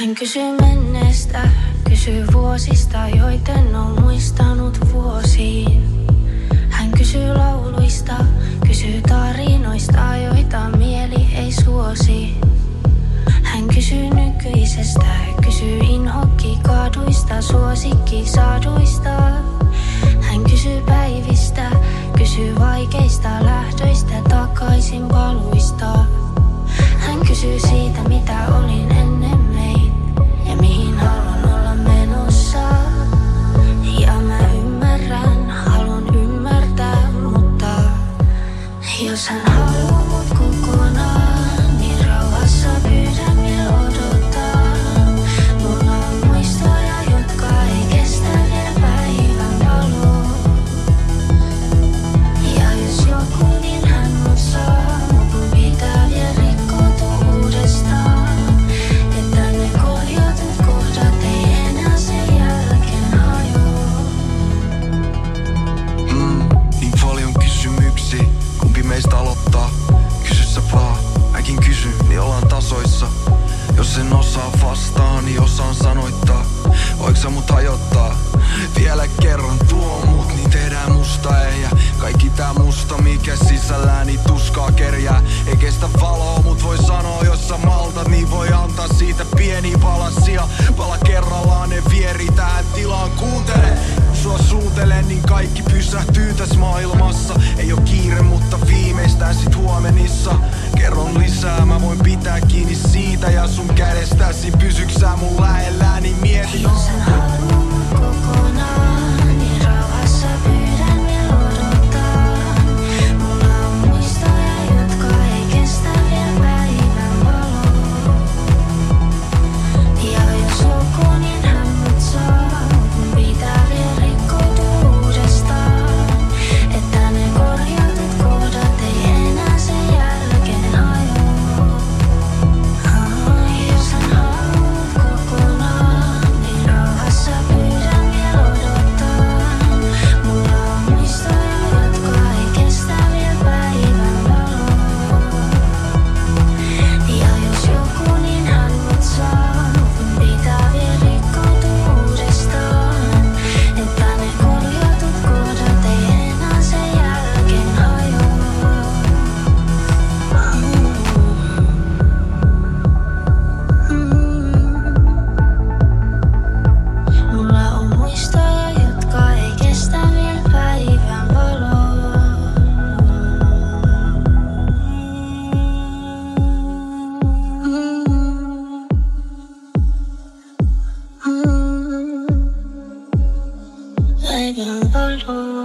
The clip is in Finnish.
Hän kysyy menneestä, kysyy vuosista, joiten on muistanut vuosiin. Hän kysyy lauluista, kysyy tarinoista, joita mieli ei suosi. Hän kysyy nykyisestä, kysyy inhokki kaaduista, suosikki saaduista. Jos hän meistä aloittaa? Kysy sä vaan, mäkin kysyn, niin ollaan tasoissa. Jos en osaa vastaa, niin osaan sanoittaa. Voiko sä mut hajottaa? Vielä kerran tuo mut, niin tehdään musta ehjä. Kaikki tää musta, mikä sisälläni tuskaa kerjää. Ei kestä valoa, mut voi sanoa, jos sä maltat, niin voi antaa siitä pieni palasia. Pala kerrallaan ne vieri tähän tilaan, kuuntele. Siitä ja sun kädestäsi pysyksää mun lähelläni Päivän valoa.